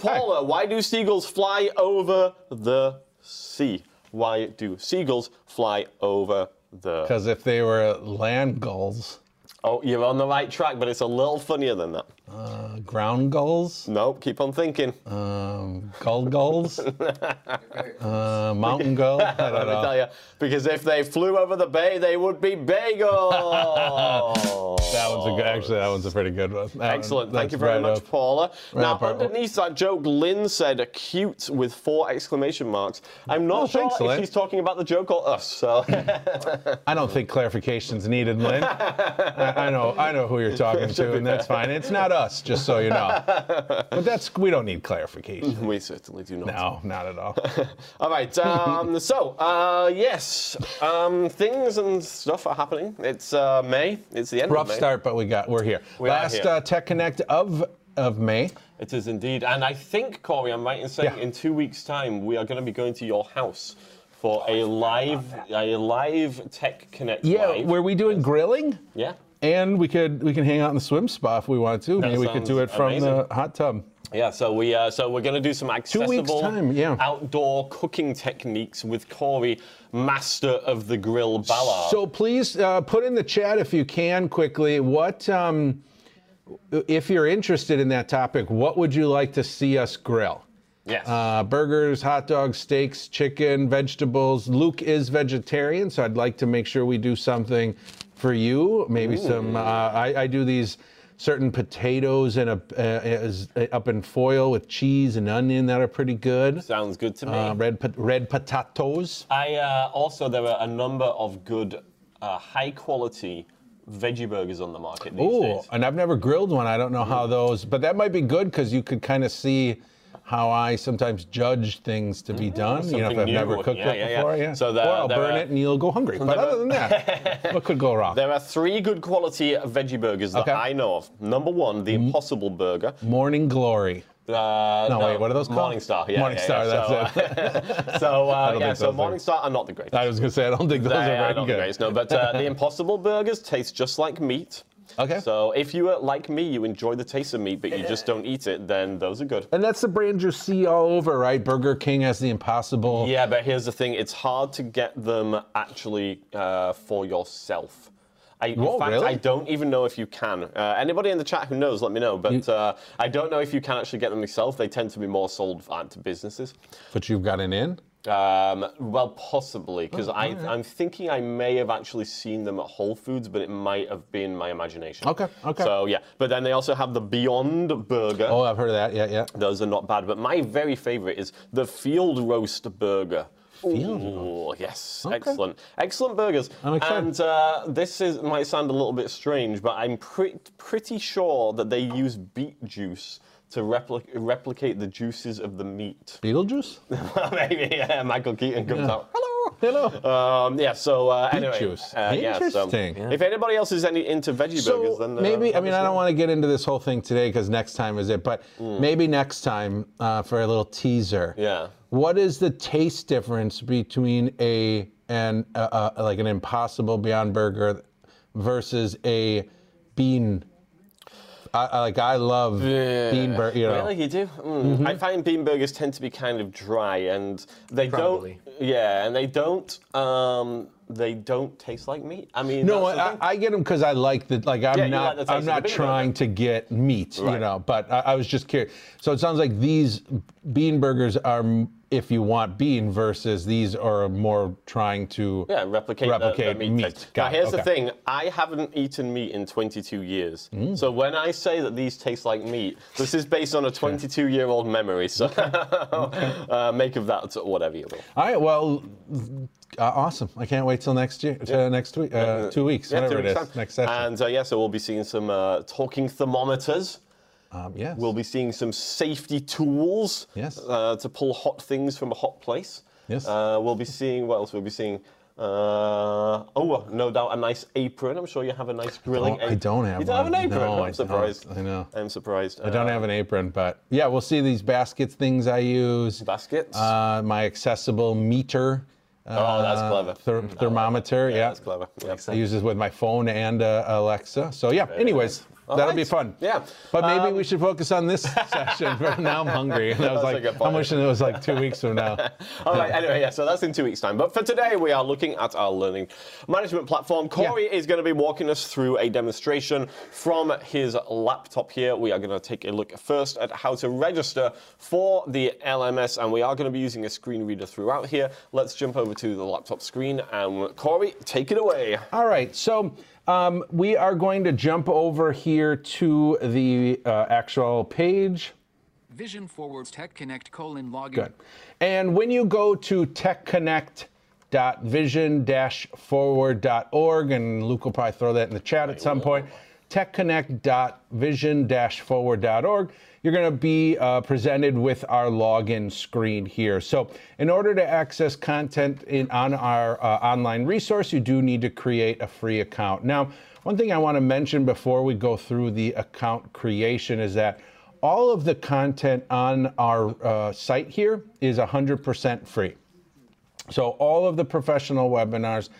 Paula, why do seagulls fly over the sea? Why do seagulls fly over the? Because if they were land gulls, Oh, you're on the right track, but it's a little funnier than that. Uh, ground gulls, Nope, keep on thinking. um, gull gulls, uh, mountain gull. I Let me know. tell you, because if they flew over the bay, they would be bagel. That one's a good. Actually, that one's a pretty good one. That one- Excellent. Thank you very right much, up. Paula. now, up our- underneath that joke, Lynn said cute with four exclamation marks. I'm not Oh, sure thanks, if Lynn. she's talking about the joke or us. So, I don't think clarification's needed, Lynn. I, I know. I know who you're talking to, and that's fine. It's not us, just so you know. But that's we don't need clarification. we certainly do not. No, not at all. All right. Um, so, uh, yes, um, things and stuff are happening. It's uh, May. It's the end Rough of May. start, but we got we're here. We are Last here. Uh, Tech Connect of of May. It is indeed. And I think, Cory, I'm right in saying Yeah. in two weeks' time, we are going to be going to your house for a live, a live Tech Connect. Yeah, live. were we doing grilling? Yeah. And we could we can hang out in the swim spa if we want to. Maybe we could do it from amazing. the hot tub. Yeah, so we uh, so we're going to do some accessible weeks' time, yeah. outdoor cooking techniques with Cory, master of the grill Ballard. So please uh, put in the chat if you can quickly what um, if you're interested in that topic. What would you like to see us grill? yes, Uh, burgers, hot dogs, steaks, chicken, vegetables. Luke is vegetarian, so I'd like to make sure we do something for you. Maybe some. Uh, I, I do these certain potatoes in a uh, uh, up in foil with cheese and onion that are pretty good. sounds good to me. Uh, red red potatoes. I uh, also there are a number of good, uh, high quality veggie burgers on the market these Oh, days. and I've never grilled one. I don't know how those, but that might be good because you could kind of see how I sometimes judge things to be done. You know, if I've new. never cooked Yeah, it yeah, yeah. before, yeah. So the- or I'll there burn are- it and you'll go hungry. But other than that, what could go wrong? There are three good quality veggie burgers that Okay. I know of. Number one, the Impossible Burger. Morning Glory. Uh, No, wait, what are those called? Morningstar. Yeah, Morningstar, yeah, yeah. that's so, So, uh, yeah, so are- Morningstar are not the greatest. I was gonna say I don't think those They are very not good. greatest, no. But uh, the Impossible Burgers taste just like meat. Okay. So if you are like me, you enjoy the taste of meat, but you just don't eat it, then those are good. And that's the brand you see all over, right? Burger King has the Impossible. Yeah, but here's the thing: it's hard to get them actually uh, for yourself. I, in Whoa, fact, really? I don't even know if you can. Uh, anybody in the chat who knows, let me know. But uh, I don't know if you can actually get them yourself. They tend to be more sold uh, to businesses. But you've got an in. Um, well, possibly, because Oh, I'm thinking I may have actually seen them at Whole Foods, but it might have been my imagination. Okay, okay. So yeah, but then they also have the Beyond Burger. Oh, I've heard of that. Yeah, yeah. Those are not bad, but my very favorite is the Field Roast Burger. Ooh, yes, excellent, excellent burgers. I'm excited. And uh, this is might sound a little bit strange, but I'm pre- pretty sure that they use beet juice to repli- replicate the juices of the meat. Beetlejuice. Maybe yeah, Michael Keaton comes out. Hello. Hello. Um, yeah. So uh, anyway, juice. uh, yeah, so Interesting. if anybody else is any into veggie So burgers, then uh, maybe I mean I don't want to get into this whole thing today because next time is it, but maybe next time uh, for a little teaser. Yeah. What is the taste difference between a and uh, uh, like an Impossible Beyond Burger versus a bean? I, I like I love bean burger. You know, Really, you do? Mm. Mm-hmm. I find bean burgers tend to be kind of dry, and they Probably. don't. Yeah, and they don't. Um, they don't taste like meat. I mean, No, I. I get them because I like the like. I'm Yeah, not. like I'm not trying burger. to get meat, you know. But I, I was just curious. So it sounds like these bean burgers are, m- if you want bean, versus these are more trying to. yeah, replicate, replicate the, meat. meat. now, here's the thing: I haven't eaten meat in 22 years. Mm. So when I say that these taste like meat, this is based on a 22-year-old memory. So uh, make of that whatever you will. All right. Well, uh, awesome. I can't wait till next year. To next week. Uh, two weeks. Yeah, whatever two it is. time. Next session. And uh, yeah, so we'll be seeing some uh, talking thermometers. Um, yes. We'll be seeing some safety tools Yes. uh, to pull hot things from a hot place. Yes. Uh, we'll be seeing, what else? We'll be seeing, uh, oh, no doubt a nice apron. I'm sure you have a nice grilling don't- I don't have You don't have an apron? No, I'm surprised. I know. I'm surprised. I don't have an apron, but yeah, we'll see these baskets things I use. Baskets? Uh, my accessible meter. Oh, that's uh, clever. ther- thermometer. Yeah, That's clever. Yeah. I use this with my phone and uh, Alexa. So yeah. Anyways, That'll be fun. Yeah. But maybe Um, we should focus on this session. Now I'm hungry. And I was like, I'm wishing it was like two weeks from now. All right, anyway, yeah, so that's in two weeks' time. But for today, we are looking at our learning management platform. Cory is going to be walking us through a demonstration from his laptop here. We are going to take a look first at how to register for the LMS, and we are going to be using a screen reader throughout here. Let's jump over to the laptop screen, and Cory, take it away. All right, so um, we are going to jump over here to the uh, actual page. Vision forwards Tech Connect colon login. Good. And when you go to techconnect.vision-forward.org, and Luke will probably throw that in the chat at some point, techconnect.vision-forward.org, you're going to be uh, presented with our login screen here. So in order to access content in, on our uh, online resource, you do need to create a free account. Now, one thing I want to mention before we go through the account creation is that all of the content on our uh, site here is 100% free. So all of the professional webinars,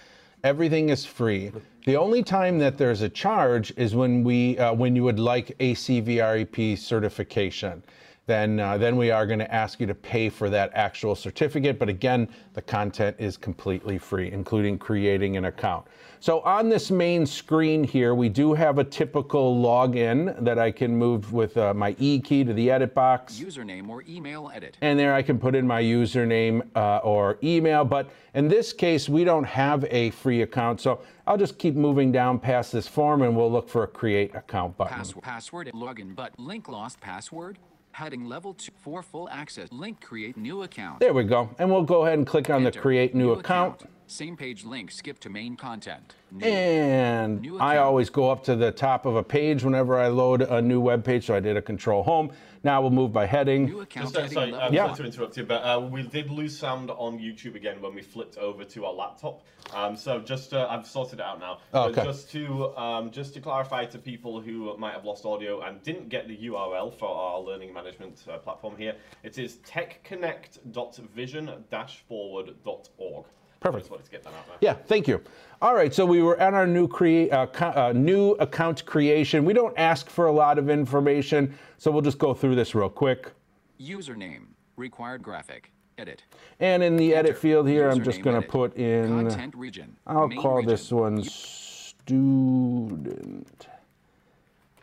everything is free. The only time that there's a charge is when we uh, when you would like ACVREP certification. Then, uh, then we are going to ask you to pay for that actual certificate. But again, the content is completely free, including creating an account. So on this main screen here, we do have a typical login that I can move with uh, my E key to the edit box. Username or email edit. And there I can put in my username uh, or email. But in this case, we don't have a free account. So I'll just keep moving down past this form and we'll look for a create account button. Pass- password login but link lost password. Heading level 2 for full access. Link create new account. There we go. And we'll go ahead and click on the create new account. Same page link. Skip to main content. New. And New I always go up to the top of a page whenever I load a new web page. So I did a control home. Now we'll move by heading. New account. Just, uh, heading sorry, level um, Yeah. sorry to interrupt you, but uh, we did lose sound on YouTube again when we flipped over to our laptop. Um, so just uh, I've sorted it out now. Oh, But okay. Just to um, just to clarify to people who might have lost audio and didn't get the URL for our learning management uh, platform here, it is techconnect.vision-forward.org. Perfect. Just wanted get that out there. Yeah, thank you. All right, so we were at our new create uh, co- uh, new account creation. We don't ask for a lot of information, so we'll just go through this real quick. Username. Required graphic. Edit. And in the edit field here, I'm just going to put in. Content region. I'll Main call region. this one student.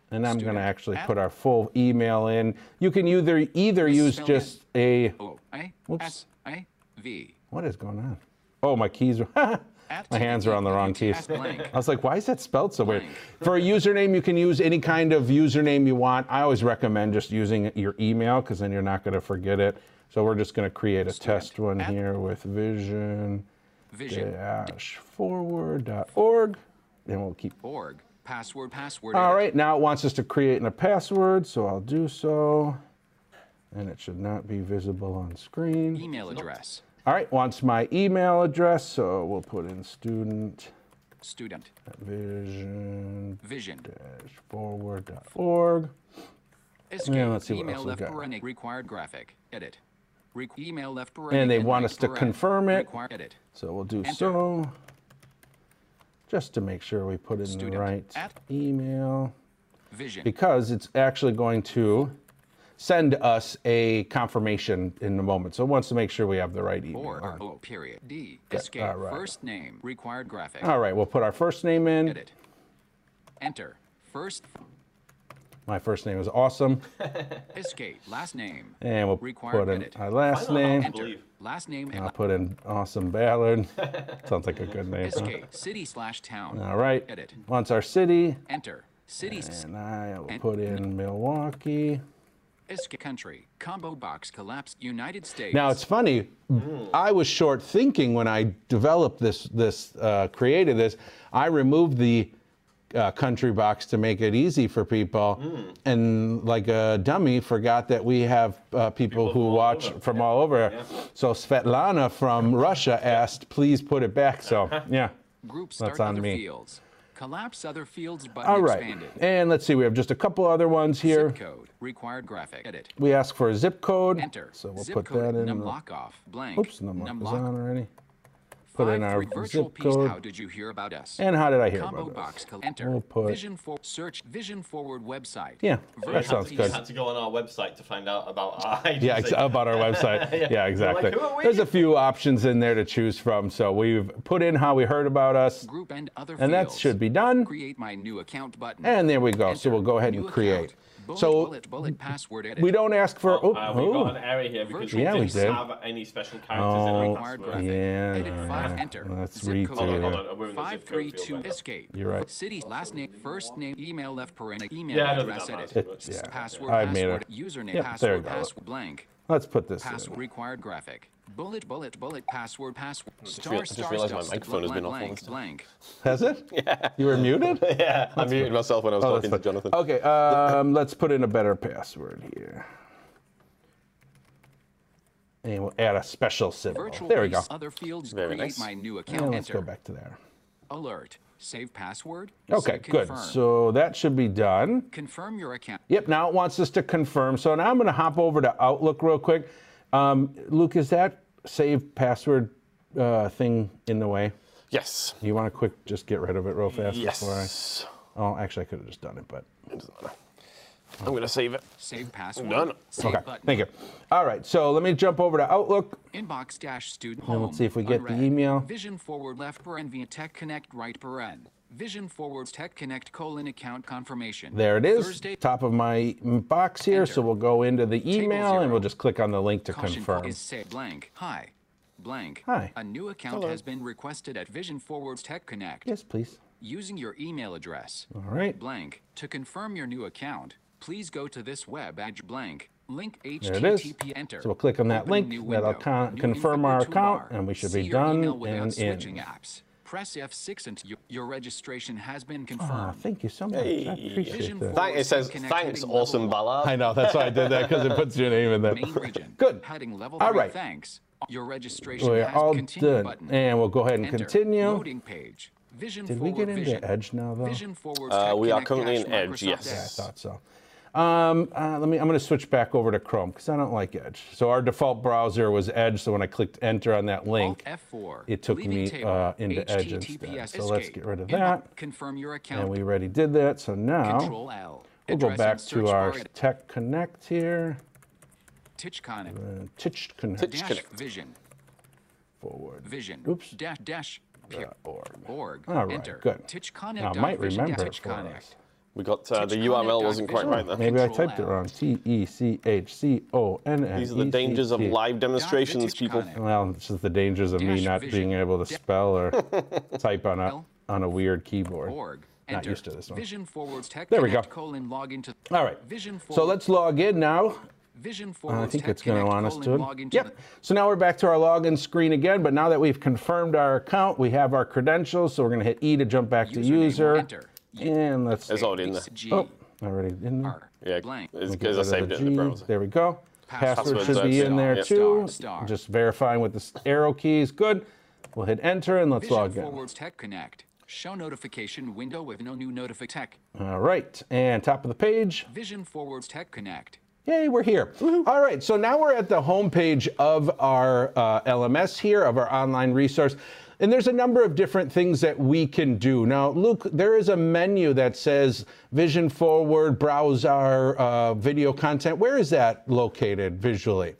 And I'm going to actually put our full email in. You can either either use just a. O I Whoops. S I V. What is going on? Oh, my keys are. My hands are on the wrong keys. I was like, why is that spelled so weird? For a username, you can use any kind of username you want. I always recommend just using your email because then you're not going to forget it. So we're just going to create a test one here with vision forward.org. And we'll keep. Org. Password. Password. All right, now it wants us to create a password, so I'll do so. And it should not be visible on screen. Email address. All right, wants my email address, so we'll put in student Student. vision Vision. dash forward.org. Escape. Yeah, let's see what email else we left got. required graphic. Edit. Re- email left And they want us to confirm it. Edit. So we'll do Enter. so. Just to make sure we put in the right email. Vision. because it's actually going to send us a confirmation in a moment. So it wants to make sure we have the right email. or on. O period. D. Escape. all right. First name. Required graphic. All right, we'll put our first name in. Edit. Enter. First. My first name is awesome, Escape. Last name. and we'll Required put in edit. our last name. Enter. Last name. and I'll put in awesome Ballard. Sounds like a good name. huh? Escape. City slash town. All right. Edit. Wants our city, Enter. City. and I will put in Milwaukee. Escape. Country. Combo box collapsed. United States. Now it's funny. I was short thinking when I developed this, this uh, created this. I removed the uh, country box to make it easy for people, and like a dummy, forgot that we have uh, people, People who watch over. from Yeah. all over. Yeah. So Svetlana from Russia asked, "Please put it back." So yeah, Group that's on me. fields. Collapse other fields button All right, expanded. and let's see. We have just a couple other ones here. Zip code. Required graphic. Edit. We ask for a zip code. Enter. So we'll Zip put code. that in. num lock off. Blank. Oops, num num is lock on already. Put Five in our zip piece. How did you hear about us? And how did I hear Combo about box. this? col- Enter. We'll put- Vision for search. Vision Forward website. Yeah, Virtual that sounds good. You had to go on our website to find out about our. Yeah, ex- about our website. yeah. exactly. Like, who are we? There's a few options in there to choose from. So we've put in how we heard about us, Group and other and that should be done. Create my new account button. And there we go. So we'll go ahead New and create. account. Bullet, So bullet, bullet, password edit. we don't ask for. Oh, Uh, we oh. got an error here because Yeah, we didn't did. have any special characters Oh, in our Required password. graphic. Yeah, Edit five. yeah. Enter. Let's Zip code. redo it. Hold on, we're in the zip Five code three field two right now. escape. You're right. City last name first name email left paren email Yeah, I know address that edit. password. Yeah. Password I made password it. username Yep, there we password password blank. Let's put this Password in. required graphic. Bullet bullet bullet password password real- star I just star realized star my microphone has been off blank this blank. Has it? Yeah. You were muted? Yeah, I muted myself when I was Oh, talking to. Jonathan. Okay, um, let's put in a better password here. And we'll add a special symbol. Virtual There we go. Other fields Very create nice. my new And account. let's Enter. go back to there. Alert. Save password. Okay, Say good. confirm. So that should be done. confirm your account. Yep, now it wants us to confirm. So now I'm going to hop over to Outlook real quick. Um, Luke, is that save password uh, thing in the way? Yes. You want to quick just get rid of it real fast before I? Yes. Oh, actually, I could have just done it, but It doesn't matter. I'm going to save it. Save password. Done. Save okay. button. Thank you. All right, so let me jump over to Outlook. Inbox dash student And home. let's see if we get the unread. email. Vision forward left paren via Tech Connect right paren. Vision forwards Tech Connect colon account confirmation. There it is, Thursday. top of my box here. So we'll go into the Table email and we'll just click on the link to Caution confirm. is say blank. Hi. Blank. Hi. A new account has been requested at Vision Forwards Tech Connect. Yes, please. Using your email address. All right. Blank. To confirm your new account, please go to this web at blank. Link There it is. HTTP enter. So we'll click on that Open link. That'll con- New confirm our toolbar. account, and we should See be done and in. apps. Press F6 and your, your registration has been Ah, confirmed. thank you so much. I Hey. appreciate Vision that. Thank, it says, thanks, awesome one. Ballard. I know, that's why I did that because it puts your name in there. Region. Good. Heading level All 3 right. thanks. Your registration We're has all done. button. And we'll go ahead and Enter. continue. Loading page. Vision Did we get into vision. Edge now, though? Vision forwards Uh, we are currently in Edge, yes. Yeah, I thought so. Um, uh, let me. I'm going to switch back over to Chrome because I don't like Edge. So our default browser was Edge. So when I clicked enter on that link, F4. it took Leaving me table. uh, into Edge HTTPS instead. So let's get rid of that. Confirm your account. And we already did that. So now L. we'll go back to our bar. Tech Connect here. Titchconic. Uh, Titch Connect Dash Vision. forward. Vision. Oops. Dash dash. P- org. Org. All right, Enter. good. Titchconic. Now, I might vision remember dash it for Titchconic. us. We got uh, the URL wasn't quite right there. Maybe I typed it wrong. T E C H C O N N. These are the dangers of live demonstrations, people. Titchconic. Well, it's just the dangers of me not being able to spell or type on a L. on a weird keyboard. Not used to this one. Vision forwards Tech There we go. colon log into. All right. Vision So let's log in now. Vision I think Tech it's going to want us to. log into Yep. So now we're back to our login screen again, but now that we've confirmed our account, we have our credentials. So we're going to hit E to jump back to Username, user. enter. And let's. It's already in there. G. Oh, already in there. Yeah, Blank. it's because I saved it in the browser. There we go. Password. Password should be in there yeah. too. Star, star. Just verifying with the s- arrow keys. Good. We'll hit enter and let's Vision log in. forwards Tech Connect. Show notification window with no new notification. Tech. All right. And top of the page. Vision forwards Tech Connect. Yay, we're here. All right, so now we're at the homepage of our uh, LMS here, of our online resource. And there's a number of different things that we can do. Now, Luke, there is a menu that says Vision Forward, browse our uh, video content. Where is that located visually?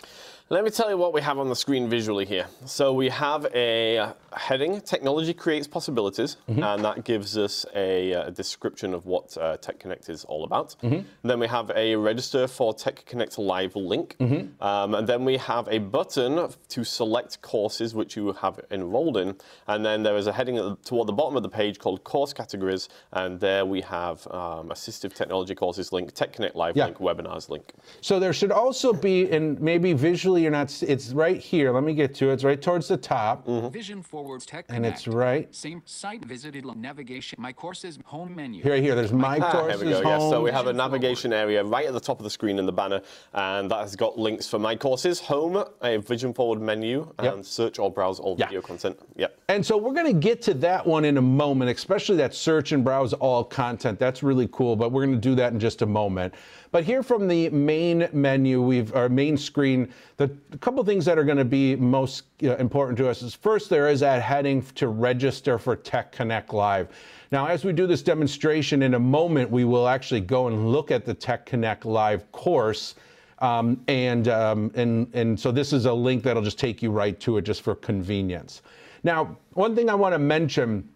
Let me tell you what we have on the screen visually here. So we have a heading, Technology Creates Possibilities, and that gives us a, uh description of what uh, Tech Connect is all about. Then we have a register for Tech Connect Live link. Um, and then we have a button to select courses which you have enrolled in. And then there is a heading at the- toward the bottom of the page called Course Categories, and there we have um, Assistive Technology Courses link, Tech Connect Live Yeah. link, Webinars link. So there should also be, and maybe visually you're not, it's right here. Let me get to it. It's right towards the top. Vision forwards Tech And Connect. it's right- Same site visited navigation. My courses home menu. Here, here, there's my Ah, courses, here we go. Yes, so we have a Vision navigation area right at the top of the screen in the banner, and that has got links for my courses, home, a Vision Forward menu, Yep. and search or browse all Yeah. video content. Yep. And so we're going to get to that one in a moment, especially that search and browse all content. That's really cool, but we're going to do that in just a moment. But here from the main menu, we've our main screen, the the a couple things that are going to be most uh, important to us is first there is that heading to register for Tech Connect Live. Now, as we do this demonstration in a moment, we will actually go and look at the Tech Connect Live course. Um, and, um, and, and so this is a link that'll just take you right to it just for convenience. Now, one thing I want to mention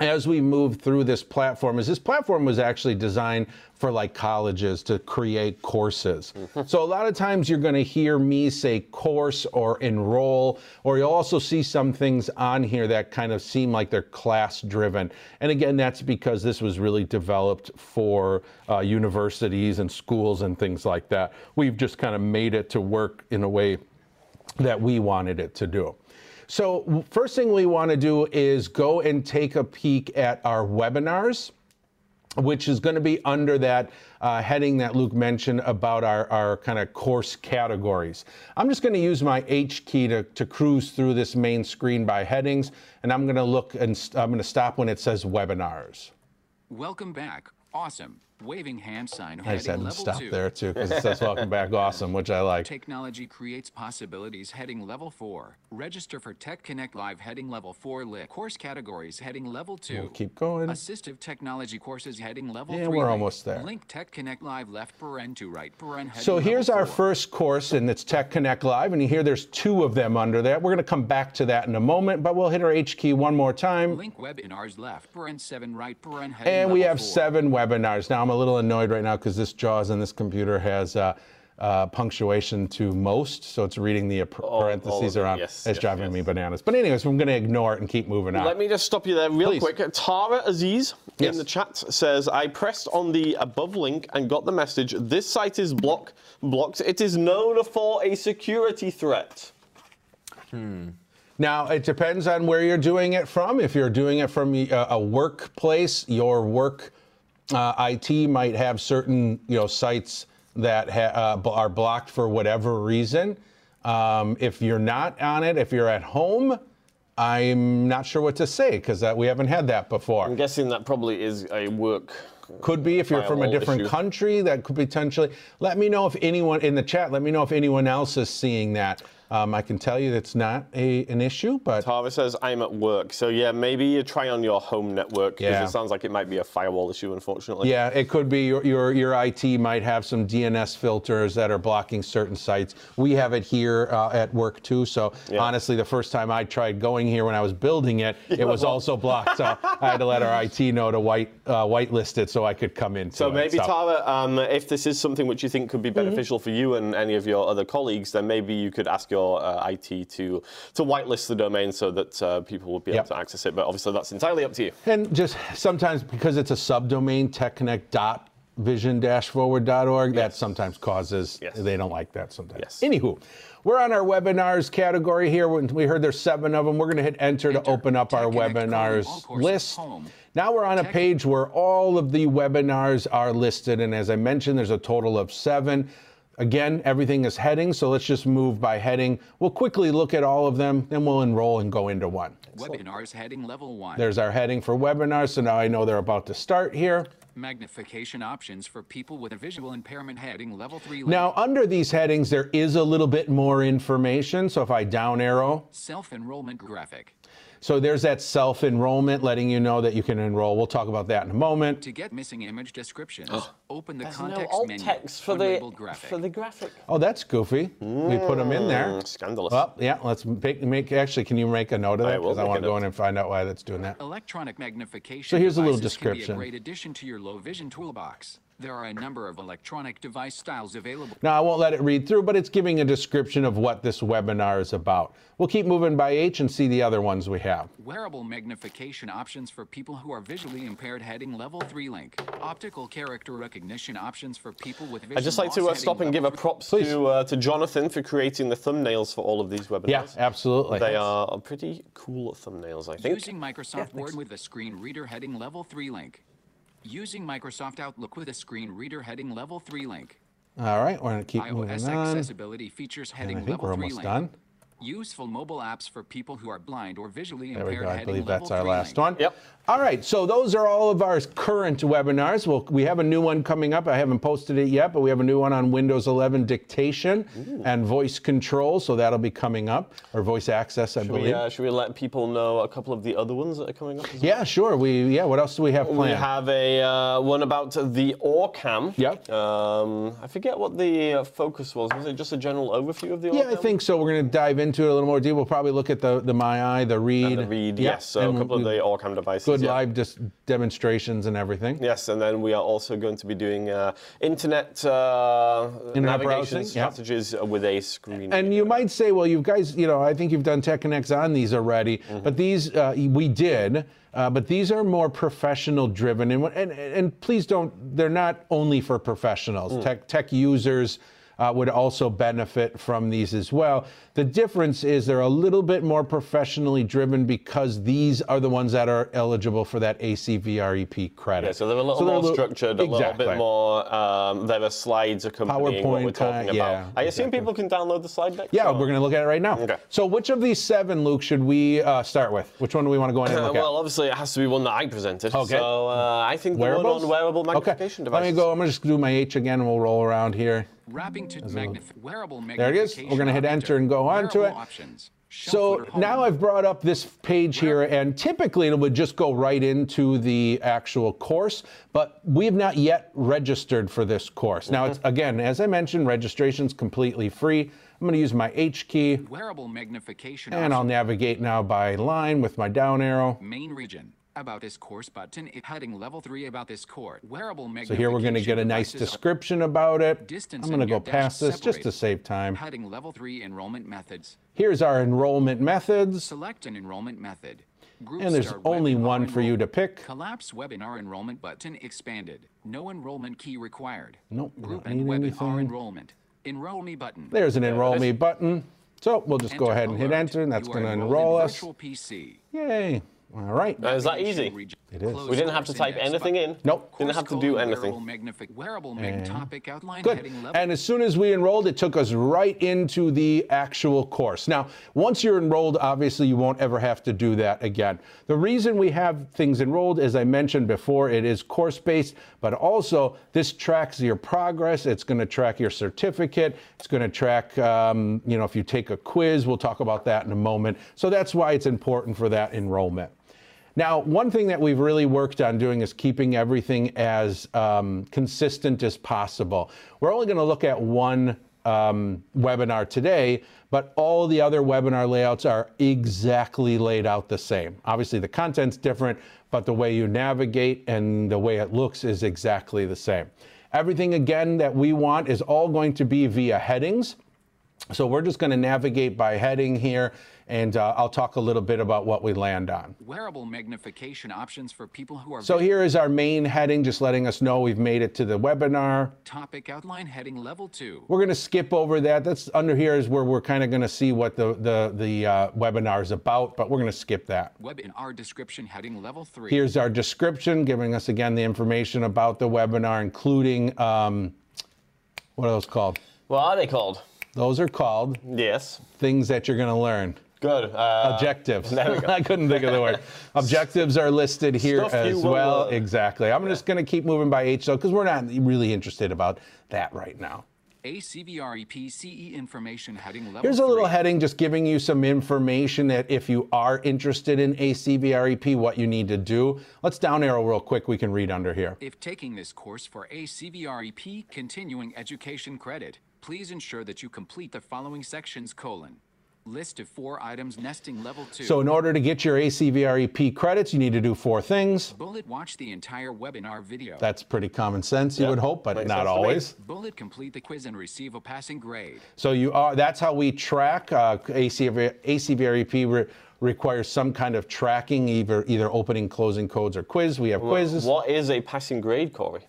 as we move through this platform is this platform was actually designed for like colleges to create courses. so a lot of times you're going to hear me say course or enroll, or you'll also see some things on here that kind of seem like they're class driven. And again, that's because this was really developed for uh, universities and schools and things like that. We've just kind of made it to work in a way that we wanted it to do. So first thing we want to do is go and take a peek at our webinars which is going to be under that uh, heading that Luke mentioned about our, our kind of course categories. I'm just going to use my H key to, to cruise through this main screen by headings, and I'm going to look and I'm going to stop when it says webinars. Welcome back. Awesome. Waving hand sign I just had heading to stop two. there too because it says welcome back, awesome, which I like. Technology creates possibilities heading level 4. Register for Tech Connect Live heading level 4 lit. Course categories heading level 2. We'll keep going. Assistive technology courses heading level Yeah, 3. we're almost there. Link Tech Connect Live left paren to right paren So here's our 4. first course, and it's Tech Connect Live, and you hear there's two of them under that. We're going to come back to that in a moment, but we'll hit our H key one more time. Link webinars left paren 7 right paren And we have 4. seven webinars. Now I'm a little annoyed right now because this JAWS on this computer has uh, uh, punctuation to most, so it's reading the all parentheses of around. yes, it's yes, driving yes. me bananas. But anyways, I'm going to ignore it and keep moving on. Let me just stop you there real Please. quick. Tara Aziz Yes. in the chat says, I pressed on the above link and got the message. This site is block, blocked. It is known for a security threat. Hmm. Now, it depends on where you're doing it from. If you're doing it from a, a workplace, your work uh, IT might have certain you know sites that ha- uh, are blocked for whatever reason. Um, if you're not on it, if you're at home, I'm not sure what to say because uh, we haven't had that before. I'm guessing that probably is a work. Could be if you're from a different issue. country, that could potentially. Let me know if anyone in the chat. Let me know if anyone else is seeing that. Um, I can tell you that's not a, an issue, but Tara says, I'm at work. So, yeah, maybe you try on your home network because Yeah. it sounds like it might be a firewall issue, unfortunately. Yeah, it could be your, your your IT might have some DNS filters that are blocking certain sites. We have it here uh, at work too. So Yeah. honestly, the first time I tried going here when I was building it, it was also blocked. So I had to let our IT know to white uh, whitelist it so I could come in. So it. maybe, Tara, um, if this is something which you think could be Mm-hmm. beneficial for you and any of your other colleagues, then maybe you could ask your uh, IT to to whitelist the domain so that uh, people will be Yep. able to access it. But obviously, that's entirely up to you. And just sometimes because it's a subdomain, techconnect.vision-forward.org, that sometimes causes Yes. they don't like that sometimes. Yes. Anywho, we're on our webinars category here. When We heard there's seven of them. We're going to hit enter, to open up our Tech Connect webinars list. Now we're on a page where all of the webinars are listed, and as I mentioned, there's a total of seven. Again, everything is heading, so let's just move by heading. We'll quickly look at all of them, then we'll enroll and go into one. Webinars heading level 1. There's our heading for webinars, so now I know they're about to start here. Magnification options for people with a visual impairment heading level 3 link. Now, under these headings, there is a little bit more information. So if I down arrow, Self-enrollment graphic. So there's that self enrollment letting you know that you can enroll. We'll talk about that in a moment. To get missing image descriptions, open the There's no context alt menu. text for the, graphic. for the graphic. Oh, that's goofy. We put them in there. Mm, Scandalous. Oh, yeah, let's make, make actually, can you make a note of that? Because I make want to go in and find out why that's doing that. Electronic magnification So here's a little devices can description. be a great addition to your low vision toolbox. There are a number of electronic device styles available. Now, I won't let it read through, but it's giving a description of what this webinar is about. We'll keep moving by H and see the other ones we have. Wearable magnification options for people who are visually impaired heading level 3 link. Optical character recognition options for people with vision I'd just like to uh, stop and give a level props Please. to uh, to Jonathan for creating the thumbnails for all of these webinars. Yeah, absolutely. They are pretty cool thumbnails, I think. Using Microsoft Word with a screen reader heading level 3 link. Using Microsoft Outlook with a screen reader heading level 3 link. All right, we're going to keep moving iOS on. accessibility features And heading I think level we're almost link. done. Useful mobile apps for people who are blind or visually impaired. There we impaired. go. I believe that's our three last one. Yep. All right. So those are all of our current webinars. Well, we have a new one coming up. I haven't posted it yet, but we have a new one on Windows 11 dictation and voice control. So that'll be coming up, or voice access, I Should believe. we, uh, should we let people know a couple of the other ones that are coming up? As well? yeah, sure. We yeah. What else do we have planned? We have a uh, one about the OrCam. Yep. Um, I forget what the uh, focus was. Was it just a general overview of the OrCam? yeah, I think so. We're going to dive into it a little more deep. We'll probably look at the the My Eye, the Read. The read, Yeah, yes. So and a couple of the OrCam devices. good yeah. live dis- demonstrations and everything. Yes, and then we are also going to be doing uh, internet, uh, Internet navigation yeah. strategies with a screen. And you might say, well, you guys, you know, I think you've done Tech Connects on these already, Mm-hmm. but these uh, we did. Uh, but these are more professional driven, and, and and please don't. They're not only for professionals. Mm. Tech tech users uh, would also benefit from these as well. The difference is they're a little bit more professionally driven because these are the ones that are eligible for that ACVREP credit. yeah, so they're a little So more li- structured, a little bit more. Um, there are slides accompanying what we're PowerPoint talking about. yeah, I assume exactly. people can download the slide deck. Yeah, or- we're going to look at it right now. Okay. So, which of these seven, Luke, should we uh, start with? Which one do we want to go in and Uh, look well, obviously, it has to be one that I presented. Okay. So uh, I think the Wearables? one on wearable at? magnification Okay. Let me go. I'm going to just do my H again, and we'll roll around here. Wrapping to wearable There it is. We're gonna hit enter and go on to it. Options. So now I've brought up this page here, and typically it would just go right into the actual course, but we've not yet registered for this course. Now, it's again, as I mentioned, registration's completely free. I'm going to use my H key, wearable magnification and I'll navigate now by line with my down arrow. main region. About this course button, heading level three about this course. Wearable So here we're going to get a nice description about it. Distance I'm going to go past this just to save time. Heading level three enrollment methods. Here's our enrollment methods. Select an enrollment method. Group And there's only one for you to pick. Collapse webinar enrollment button expanded. No enrollment key required. Nope, Group and webinar anything. enrollment. Enroll me button. There's an enroll is. me button. So we'll just go ahead and hit enter, and that's going to enroll us. PC. Yay. All right. Uh, is that Navigation easy? region. It is. Close We didn't have to type index anything button. in. Nope. Didn't have to do anything. Wearable, wearable mag topic outline Good. heading level. And as soon as we enrolled, it took us right into the actual course. Now, once you're enrolled, obviously you won't ever have to do that again. The reason we have things enrolled, as I mentioned before, it is course based, but also this tracks your progress. It's going to track your certificate. It's going to track, um, you know, if you take a quiz. We'll talk about that in a moment. So that's why it's important for that enrollment. Now, one thing that we've really worked on doing is keeping everything as um, consistent as possible. We're only going to look at one um, webinar today, but all the other webinar layouts are exactly laid out the same. Obviously, the content's different, but the way you navigate and the way it looks is exactly the same. Everything, again, that we want is all going to be via headings. So we're just going to navigate by heading here, and uh, I'll talk a little bit about what we land on. Wearable magnification options for people who are So here is our main heading, just letting us know we've made it to the webinar. topic outline heading level two. We're going to skip over that. That's under here is where we're kind of going to see what the the the uh, webinar is about, but we're going to skip that. Webinar description heading level three. Here's our description, giving us again the information about the webinar, including um, what are those called? What are they called? Those are called Yes. things that you're going to learn. Good. Uh, Objectives. there we go. I couldn't think of the word. Objectives are listed here Stuff as well. learn. Exactly. I'm just going to keep moving by H though, because we're not really interested about that right now. ACVREP CE E information heading level Here's a little three. heading just giving you some information that if you are interested in ACVREP, E what you need to do. Let's down arrow real quick. We can read under here. If taking this course for ACVREP E continuing education credit, please ensure that you complete the following sections colon. List of four items nesting level two. So in order to get your ACVREP credits, you need to do four things. Bullet watch the entire webinar video. That's pretty common sense, you Yeah, would hope, but makes not sense to me. always. Bullet complete the quiz and receive a passing grade. So you are. That's how we track. Uh, ACV, ACVREP re- requires some kind of tracking, either either opening, closing codes, or quiz. We have quizzes. What is a passing grade, Cory?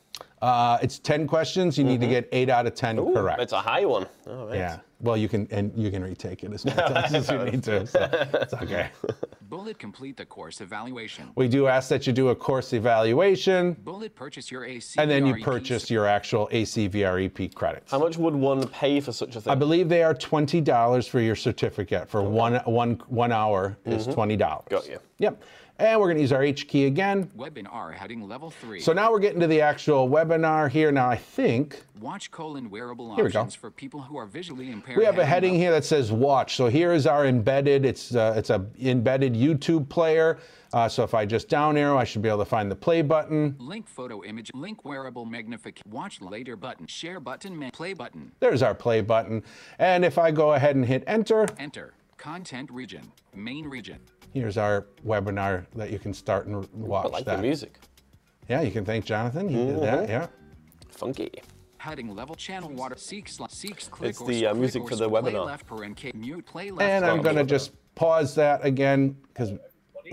Uh, it's ten questions. You need to get eight out of ten Mm-hmm. Ooh, correct. It's a high one. All right. Yeah. Well, you can and you can retake it as many times as you need to. So it's okay. Bullet complete the course evaluation. We do ask that you do a course evaluation, Bullet purchase your AC. and then you purchase your actual ACVREP credits. How much would one pay for such a thing? I believe they are twenty dollars for your certificate. For one one one hour is twenty dollars. Mm-hmm. Got you. Yep. And we're going to use our H key again. Webinar heading level three. So now we're getting to the actual webinar here. Now I think Watch colon wearable Here we go. options for people who are visually impaired. we have a heading level- here that says watch. So here is our embedded. It's uh, it's a embedded YouTube player. Uh, so if I just down arrow, I should be able to find the play button. Link photo image. Link wearable magnification. Watch later button. Share button. Play button. There's our play button. And if I go ahead and hit enter, Enter. Content region. Main region. Here's our webinar that you can start and watch I like that. the music. Yeah, you can thank Jonathan. He did that. Yeah. Funky. Heading level channel water. Seek sli- seeks click It's the, uh, music for the play webinar. left per NK. Mute play left. And I'm going to just pause that again because,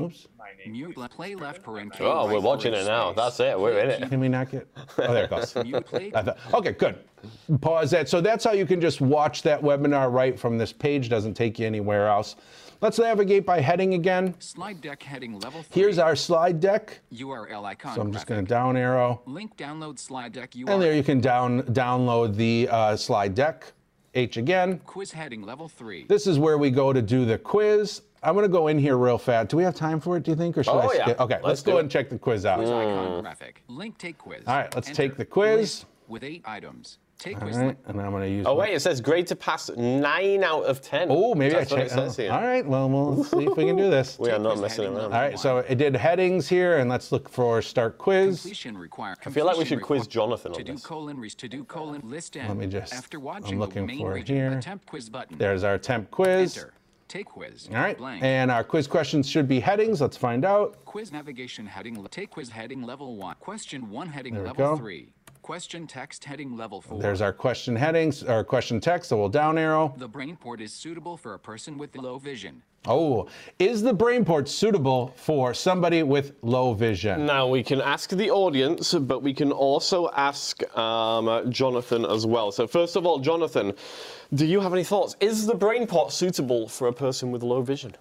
oops, Mute play left per NK. Oh, we're watching it now. space. That's it. We're in it. can we not get? Oh, there it goes. Mute play. I thought, okay, good. Pause that. So that's how you can just watch that webinar right from this page. Doesn't take you anywhere else. Let's navigate by heading again. Slide deck heading level three. Here's our slide deck. URL icon. So I'm just going to down arrow. Link download slide deck URL. And there you can down download the uh, slide deck. H again. Quiz heading level three. This is where we go to do the quiz. I'm going to go in here real fast. Do we have time for it, do you think? Or should Oh, I yeah. skip? Okay, Let's let's, go it. and check the quiz out. Quiz All icon graphic. Link take quiz. All right, let's Enter. take the quiz. List With eight items. Take quiz. right, and I'm going to use. Oh, my- wait, it says grade to pass 9 out of 10. Oh, maybe That's I what checked. it says oh, here. all right, well, we'll see if we can do this. We are not quiz messing heading around. level right, so it did headings here, and let's look for start quiz. Completion require. I feel like we should quiz Jonathan on To do colon to do colon list end. Let me just- After I'm looking main for it region, here. attempt quiz button. There's our temp quiz. Enter. Take quiz. All right, Blank. and our quiz questions should be headings. Let's find out. Quiz navigation heading. Take quiz heading level one. Question one heading There we level go. three. Question text heading level four. There's our question headings, our question text, so we'll down arrow. The BrainPort is suitable for a person with low vision. Oh, is the brainport suitable for somebody with low vision? Now we can ask the audience, but we can also ask um, Jonathan as well. So first of all, Jonathan, do you have any thoughts? Is the BrainPort suitable for a person with low vision?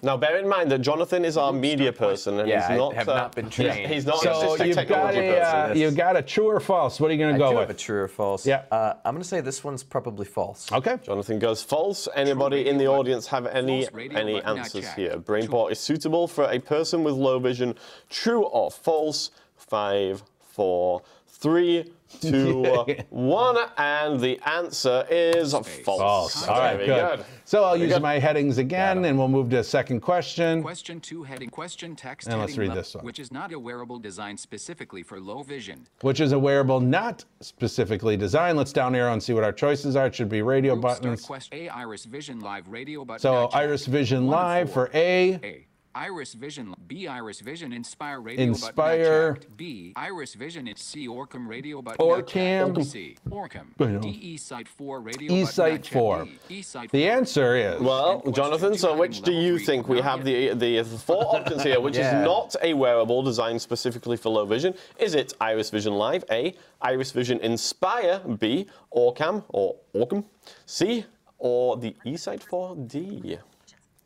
Now, bear in mind that Jonathan is our media person, and Yeah, he's I not. have uh, not been he's- trained. He's not So just a you've got technology a uh, you've got a true or false. What are you going to go do with? have a true or false. Yeah. Uh, I'm going to say this one's probably false. Okay. Jonathan goes false. Anybody in the radio button. audience have any any answers here? True. Brainport is suitable for a person with low vision. True or false? Five, four, three, two, uh, one, and the answer is false. False. All right, Very good. So I'll use good. my headings again, and we'll move to a second question. Question two heading question text And let's read level- this one. which is not a wearable designed specifically for low vision. which is a wearable not specifically designed. Let's down arrow and see what our choices are. It should be radio Group buttons. quest A Iris Vision Live radio button. So. Iris Vision Live four. for A. A. Iris Vision B Iris Vision Inspire radio Inspire. button not. B Iris Vision it's C Orcam radio button Orcam. not. C Orcam D E Site 4 radio E button Site not checked. 4. D, E Site The answer is Well, Jonathan, so which do you think? We have the the four options here, which Yeah. is not a wearable designed specifically for low vision. Is it Iris Vision Live? A. Iris Vision Inspire. B. Orcam or Orcam. C. Or the eSight 4D.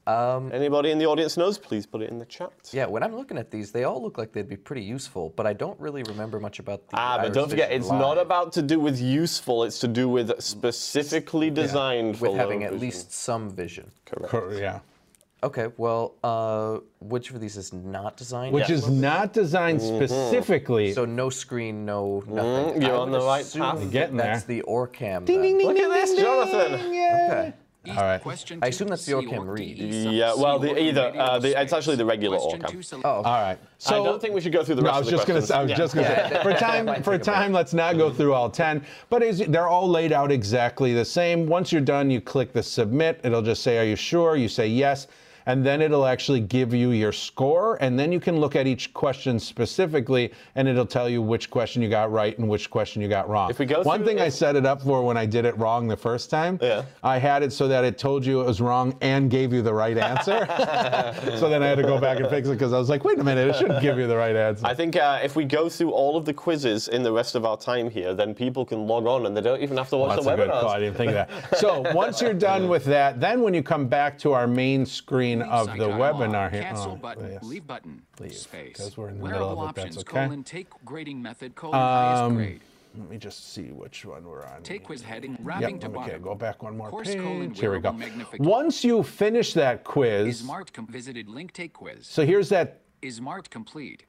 Um, Anybody in the audience knows? Please put it in the chat. yeah, when I'm looking at these, they all look like they'd be pretty useful, but I don't really remember much about the. Ah, but Iris don't forget, Vision it's not about to do with useful. It's to do with specifically designed for with having low at vision. least some vision. Correct. Cor- yeah, Okay, well, uh, which of these is not designed? which is not designed specifically. So no screen, no nothing. Mm, you're I on the right assume path. that Getting That's there. the Orcam. Ding, ding, ding, Look at ding, this, ding, Jonathan. ding, yeah. Okay. All right. Question I assume that's the C Orcam or read. D, Site Yeah, well, the- either, uh, the- it's actually the regular Question Orcam. two, Oh, All right. So I don't think we should go through the No, rest I was of the just going to. I was Yeah. just going to Yeah, say. For time, for take a bit. time, let's not go through all ten. But as, they're all laid out exactly the same. Once you're done, you click the submit. It'll just say, "Are you sure?" You say yes, and then it'll actually give you your score, and then you can look at each question specifically, and it'll tell you which question you got right and which question you got wrong. If we go one thing I set it up for when I did it wrong the first time, Yeah. I had it so that it told you it was wrong and gave you the right answer. so then I had to go back and fix it because I was like, wait a minute, it shouldn't give you the right answer. I think uh, if we go through all of the quizzes in the rest of our time here, then people can log on and they don't even have to watch That's the a good webinars. I didn't think of that. So once you're done with that, then when you come back to our main screen Leave of the webinar here. Cancel Oh, button. yes. Leave button. Space. 'cause we're in the Wearable middle of it, that's options, okay. colon, take grading method, colon, highest Um, grade. Let me just see which one we're on. Take quiz heading, Yep, wrapping to okay, bottom. go back one more Course colon, page. Here we go. Once you finish that quiz, Is marked visited link take quiz. so here's that Is marked complete.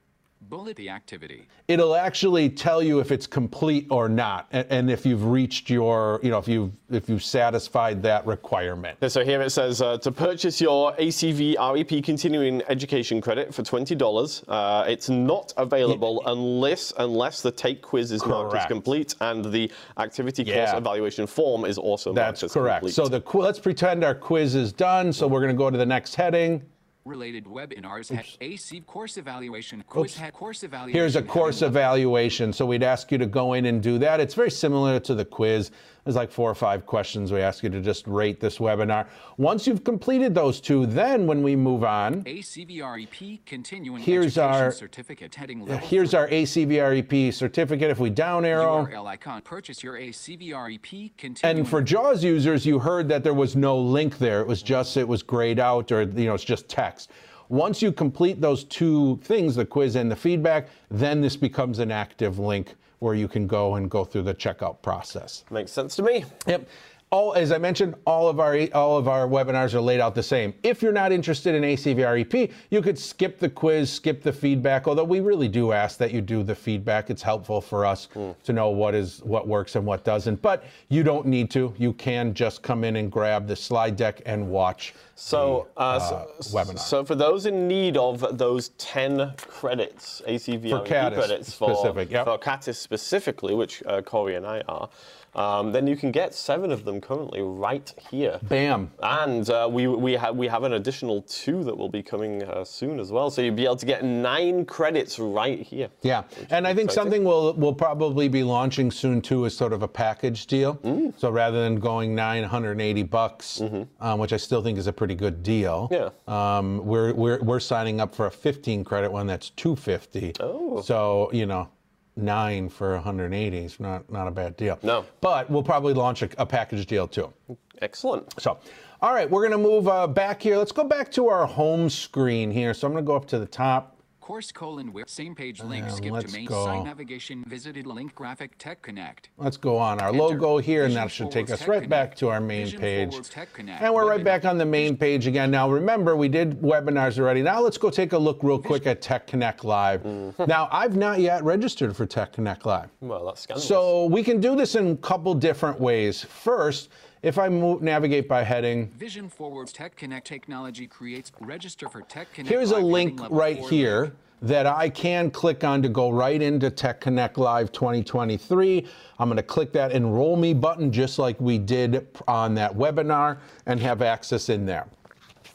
Bullet the activity. it'll actually tell you if it's complete or not and, and if you've reached your you know if you've if you've satisfied that requirement So here it says uh, to purchase your ACV REP continuing education credit for twenty dollars. Uh, it's not available unless unless the take quiz is marked as complete and the activity course evaluation form is also marked that's as correct complete. so the qu- let's pretend our quiz is done so we're going to go to the next heading Related webinars. He- AC course evaluation. Quiz head course evaluation. here's a course evaluation so we'd ask you to go in and do that it's very similar to the quiz there's like four or five questions we ask you to just rate this webinar once you've completed those two then when we move on ACVREP continuing Here's education our- certificate heading level. Uh, here's three. our acvrep certificate if we down arrow URL icon. Purchase your ACVREP continuing. And for JAWS users, you heard that there was no link there. It was just it was grayed out, or you know, it's just text. Once you complete those two things, the quiz and the feedback, then this becomes an active link where you can go and go through the checkout process. makes sense to me. Yep. All, as I mentioned, all of our all of our webinars are laid out the same. If you're not interested in ACVREP, you could skip the quiz, skip the feedback. Although we really do ask that you do the feedback. It's helpful for us to know what is what works and what doesn't. But you don't need to. You can just come in and grab the slide deck and watch. So, the, uh, uh, so, webinar. so for those in need of those 10 credits, ACV For credits for, specific, yep. for CATIS specifically, which uh, Cory and I are, um, then you can get seven of them currently right here. Bam. And uh, we, we, have, we have an additional two that will be coming uh, soon as well. So you'll be able to get nine credits right here. Yeah, and I think exciting. something we'll we'll probably be launching soon too is sort of a package deal. Mm. So rather than going 980 bucks, um, which I still think is a pretty good deal. Yeah. um, we're we're we're signing up for a 15 credit one that's 250. Oh. So you know. Nine for 180 is not not a bad deal. No. but we'll probably launch a, a package deal too. Excellent. So, all right, we're going to move uh, back here. Let's go back to our home screen here. So I'm going to go up to the top. Course colon where same page link. Skip let's to main go. site navigation. Visited link graphic tech connect. Let's go on our Enter. logo here, and that should take us Tech right back to our main Vision page. Tech And we're right back on the main page again. Now, remember, we did webinars already. Now, let's go take a look real quick at Tech Connect Live. Mm-hmm. Now, I've not yet registered for Tech Connect Live. Well, that's scandalous. So, we can do this in a couple different ways. First, if I move, navigate by heading, Vision Forwards Tech Connect technology creates register for Tech Connect. here's a link right here link. that I can click on to go right into Tech Connect Live 2023. I'm going to click that Enroll Me button just like we did on that webinar and have access in there.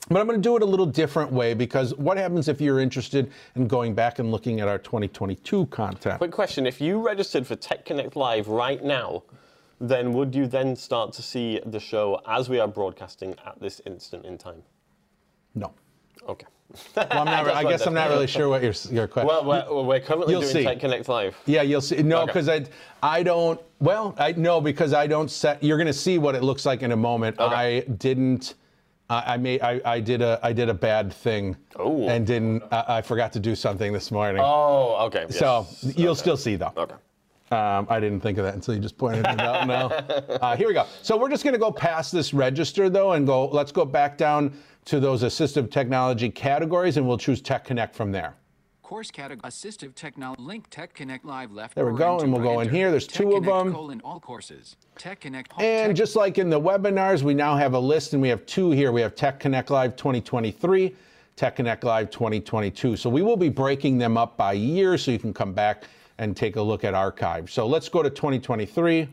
But I'm going to do it a little different way because what happens if you're interested in going back and looking at our 2022 content? Quick question: If you registered for Tech Connect Live right now, then would you then start to see the show as we are broadcasting at this instant in time? No. Okay. Well, I'm not, I guess I'm not really sure what your, your question Well, we're, we're currently You'll doing see. Tech Connect Live. Yeah, you'll see. No, Okay. because I, I don't. Well, I no, because I don't set. You're going to see what it looks like in a moment. I didn't. I I made. I, I did a. I did a bad thing. Oh. And didn't. I, I forgot to do something this morning. Oh, okay. yes. so you'll Okay. still see though. Okay. Um, I didn't think of that until you just pointed it out. No. Uh, here we go. So we're just going to go past this register though, and go. Let's go back down to those assistive technology categories, and we'll choose Tech Connect from there. Course category assistive technology link Tech Connect Live left. There we go, and we'll or go in here. There's Tech two of them. Colon all courses. Tech Connect. home- And Tech- just like in the webinars, we now have a list and we have two here. We have Tech Connect Live 2023, Tech Connect Live 2022. So we will be breaking them up by year so you can come back and take a look at archives. So let's go to 2023.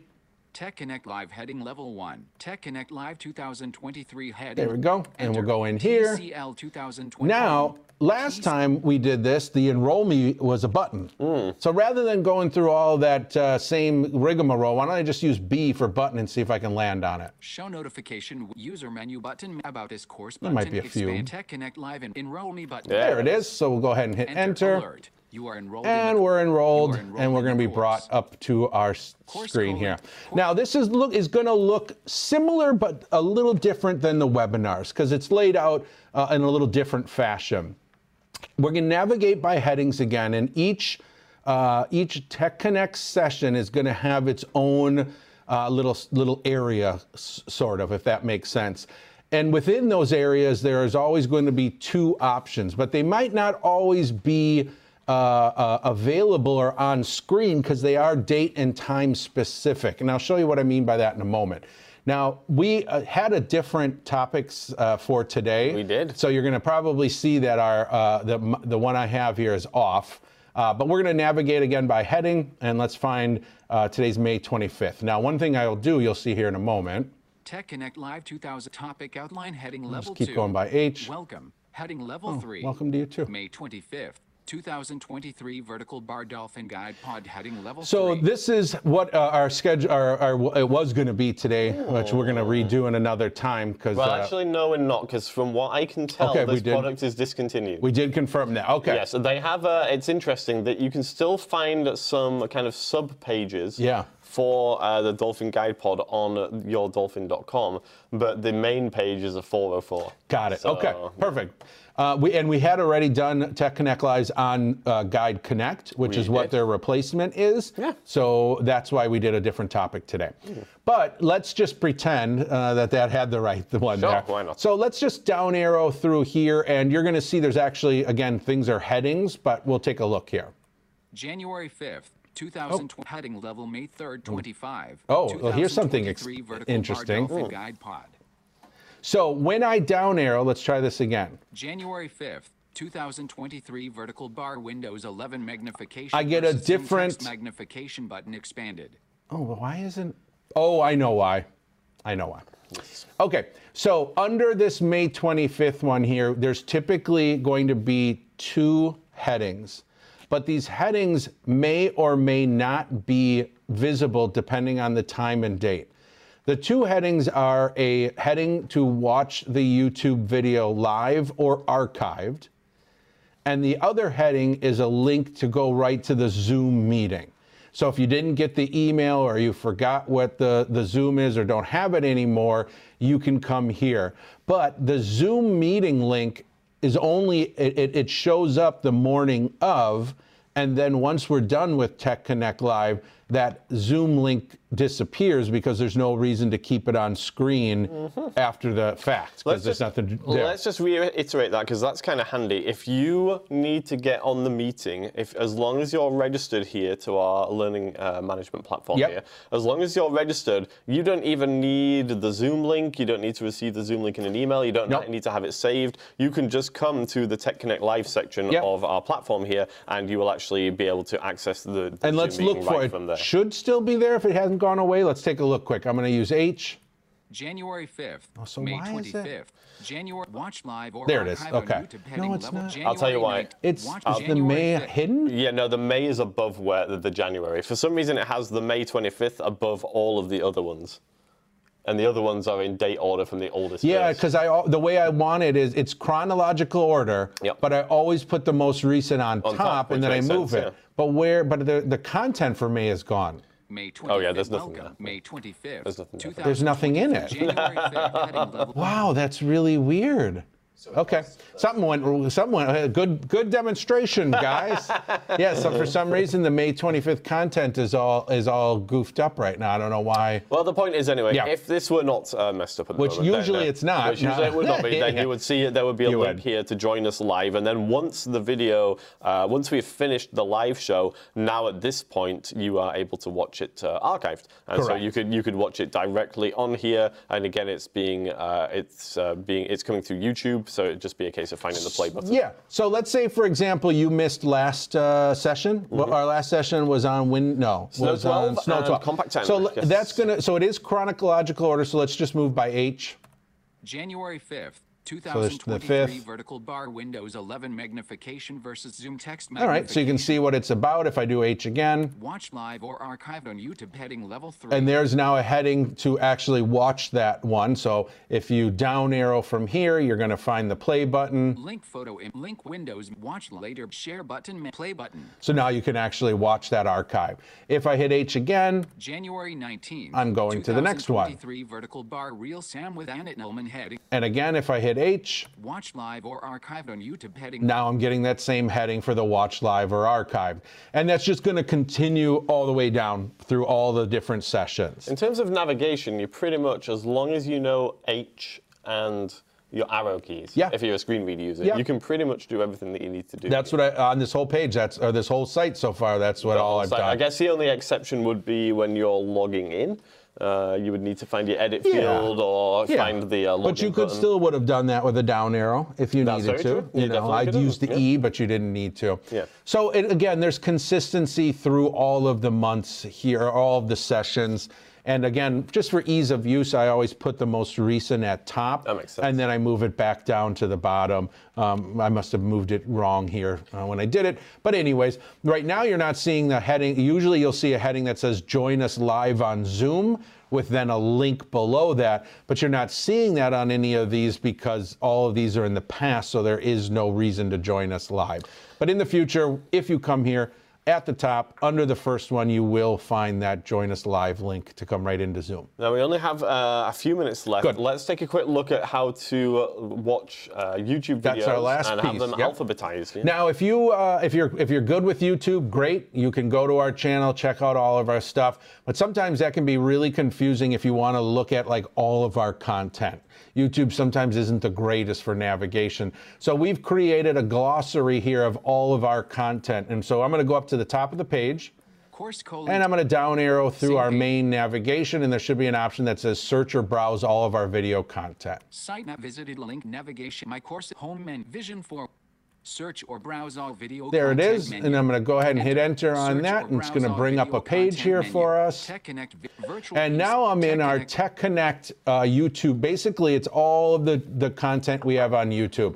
Tech Connect Live heading level one. Tech Connect Live 2023 heading. There we go. And we'll go in here. TCL 2020. Now, last time we did this, the enroll me was a button. So rather than going through all that uh, same rigmarole, why don't I just use B for button and see if I can land on it? Show notification user menu button about this course button. There button. might be a few. expand Tech Connect Live and enroll me button. Yeah. There it is. So we'll go ahead and hit Enter, enter. You are enrolled. And we're enrolled, enrolled and we're going to be brought up to our Course screen here. Now, this is look is going to look similar, but a little different than the webinars because it's laid out uh, in a little different fashion. We're going to navigate by headings again, and each uh, each Tech Connect session is going to have its own uh, little little area, s- sort of, if that makes sense. And within those areas, there is always going to be two options, but they might not always be uh, uh, available or on screen because they are date and time specific. And I'll show you what I mean by that in a moment. Now, we uh, had a different topics uh, for today. We did. So you're going to probably see that our uh, the the one I have here is off. Uh, but we're going to navigate again by heading, and let's find uh, today's May 25th. Now, one thing I will do, you'll see here in a moment. Tech Connect Live 2000 topic outline heading level keep 2. going by H. Welcome. Heading level 3. welcome to you too. May 25th, 2023 Vertical Bar Dolphin Guide Pod heading level So 3. this is what uh, our schedule, our, our, it was going to be today, which we're going to redo in another time because Well, actually, no, we're not, because from what I can tell, Okay, this product is discontinued. we did confirm that. Okay. Yes, they have. A, it's interesting that you can still find some kind of sub pages. Yeah. For uh, the Dolphin Guide Pod on yourdolphin.com, but the main page is a 404. Got it. So- okay, perfect. Uh, we, and we had already done Tech Connect Lives on uh, Guide Connect, which We is what did. their replacement is. Yeah. So that's why we did a different topic today. But let's just pretend uh, that that had the right the one Sure, there. why not? So let's just down arrow through here, and you're going to see there's actually again things are headings, but we'll take a look here. January 5th, 2020 heading level May 3rd, 25. Oh, well, here's something ex- 2023 Vertical Bar interesting. Guide Pod. So when I down arrow, let's try this again. January 5th, 2023 Vertical Bar Windows 11 magnification. I get a different- magnification button expanded. Oh, why isn't? Oh, I know why. I know why. Okay, so under this May 25th one here, there's typically going to be two headings, but these headings may or may not be visible depending on the time and date. The two headings are a heading to watch the YouTube video live or archived, and the other heading is a link to go right to the Zoom meeting. So if you didn't get the email or you forgot what the, the Zoom is or don't have it anymore, you can come here. But the Zoom meeting link is only, it, it, shows up the morning of, and then once we're done with Tech Connect Live, that Zoom link disappears because there's no reason to keep it on screen after the fact because there's nothing there. Let's just reiterate that because that's kind of handy. If you need to get on the meeting, if as long as you're registered here to our learning uh, management platform Yep. here, as long as you're registered, you don't even need the Zoom link. You don't need to receive the Zoom link in an email. You don't Nope. need to have it saved. You can just come to the Tech Connect Live section Yep. of our platform here, and you will actually be able to access the, the And Zoom let's look for it. from there. Should still be there if it hasn't gone away. Let's take a look quick. I'm going to use H. January 5th, Oh, so May why is it- 25th. January watch live or There it is, okay. No, it's level not. January I'll tell you why. 9th. It's Watch is the May 5th. hidden. Yeah, no, the May is above where the, the January. For some reason, it has the May 25th above all of the other ones. And the other ones are in date order from the oldest. Yeah, because I the way I want it is it's chronological order, Yep. but I always put the most recent on, On top, top, and then I move sense, it. yeah. But where? But the the content for May is gone. May 25th. Oh, yeah, there's nothing Welcome. May 25th. There's nothing there. There's nothing in it. January 5th. heading level Wow, that's really weird. Okay, something went. Something went. uh, Good, good demonstration, guys. yeah. So for some reason, the May 25th content is all is all goofed up right now. I don't know why. Well, the point is, anyway, Yeah. if this were not uh, messed up at the Which moment, usually uh, it's not, Which usually no. it would not be. Then Yeah. you would see it. There would be a You link would. here to join us live, and then once the video, uh, once we've finished the live show, now at this point you are able to watch it uh, archived, and so you could you could watch it directly on here. And again, it's being uh, it's uh, being it's coming through YouTube, so it'd just be a case of finding the play button. Yeah. So let's say, for example, you missed last uh, session. Well, our last session was on Win. No, Mm-hmm. Snow was 12 on Snow and 12. Compact Timer, So l- yes. that's gonna. So it is chronological order. So let's just move by H. January 5th, 2023 fifth. vertical bar Windows 11 magnification versus ZoomText All right, so you can see what it's about if I do H again. Watch live or archived on YouTube heading level 3. And there's now a heading to actually watch that one. So if you down arrow from here, you're going to find the play button. link photo in link Windows watch later share button play button. So now you can actually watch that archive. If I hit H again, January 19th. I'm going to the next one. vertical bar real Sam with Annette heading. and again, if I hit H, Watch live or archived on YouTube heading. now I'm getting that same heading for the watch live or archive. And that's just going to continue all the way down through all the different sessions. In terms of navigation, you're pretty much, as long as you know H and your arrow keys, Yeah. if you're a screen reader user, Yeah. you can pretty much do everything that you need to do. That's what I, on this whole page, that's, or this whole site so far, that's what all I've So done. I guess the only exception would be when you're logging in. Uh, you would need to find your edit Yeah. field or Yeah. find the uh, But you could button. still would have done that with a down arrow if you That's needed to. true. You You know, I'd use the yeah. E, but you didn't need to. Yeah. So it, again, there's consistency through all of the months here, all of the sessions. And again, just for ease of use, I always put the most recent at top. That makes sense. And then I move it back down to the bottom. Um, I must have moved it wrong here uh, when I did it. But anyways, right now you're not seeing the heading. Usually you'll see a heading that says join us live on Zoom with then a link below that. But you're not seeing that on any of these because all of these are in the past. So there is no reason to join us live. But in the future, if you come here, at the top, under the first one, you will find that join us live link to come right into Zoom. Now we only have uh, a few minutes left. Good. Let's take a quick look at how to uh, watch uh, YouTube videos That's our last and have them yep. alphabetized. yeah? Now, if you uh, if you're if you're good with YouTube, great. You can go to our channel, check out all of our stuff. But sometimes that can be really confusing if you want to look at like all of our content. YouTube sometimes isn't the greatest for navigation. So we've created a glossary here of all of our content. And so I'm going to go up to the top of the page. And I'm going to down arrow through our main navigation, and there should be an option that says search or browse all of our video content. Site nav visited link navigation my course home menu vision for search or browse all video There it is, menu. and I'm going to go ahead and hit enter on Search that, and it's going to bring up a page here menu. for us. Tech And now I'm in our Tech Connect uh, YouTube. Basically, it's all of the, the content we have on YouTube.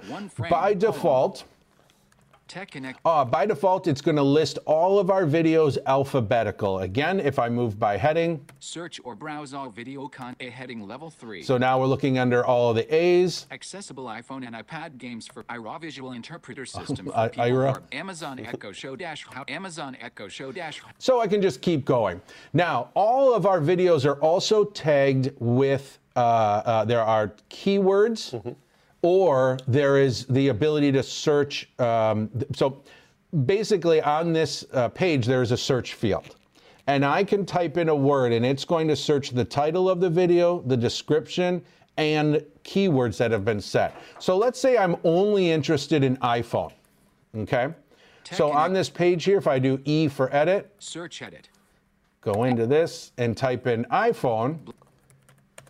By default, Tech Connect uh, by default, it's going to list all of our videos alphabetical. Again, if I move by heading, search or browse all video content heading level 3. so now we're looking under all of the A's. Accessible iPhone and iPad games for IRA Visual Interpreter System for I- IRA. Amazon Echo Show Dash how Amazon Echo Show Dash So I can just keep going. Now, all of our videos are also tagged with, uh, uh, there are keywords, or there is the ability to search. Um, so basically, on this uh, page, there is a search field. And I can type in a word, and it's going to search the title of the video, the description, and keywords that have been set. So let's say I'm only interested in iPhone. Okay? So on this page here, if I do E for edit, search edit go into this and type in iPhone.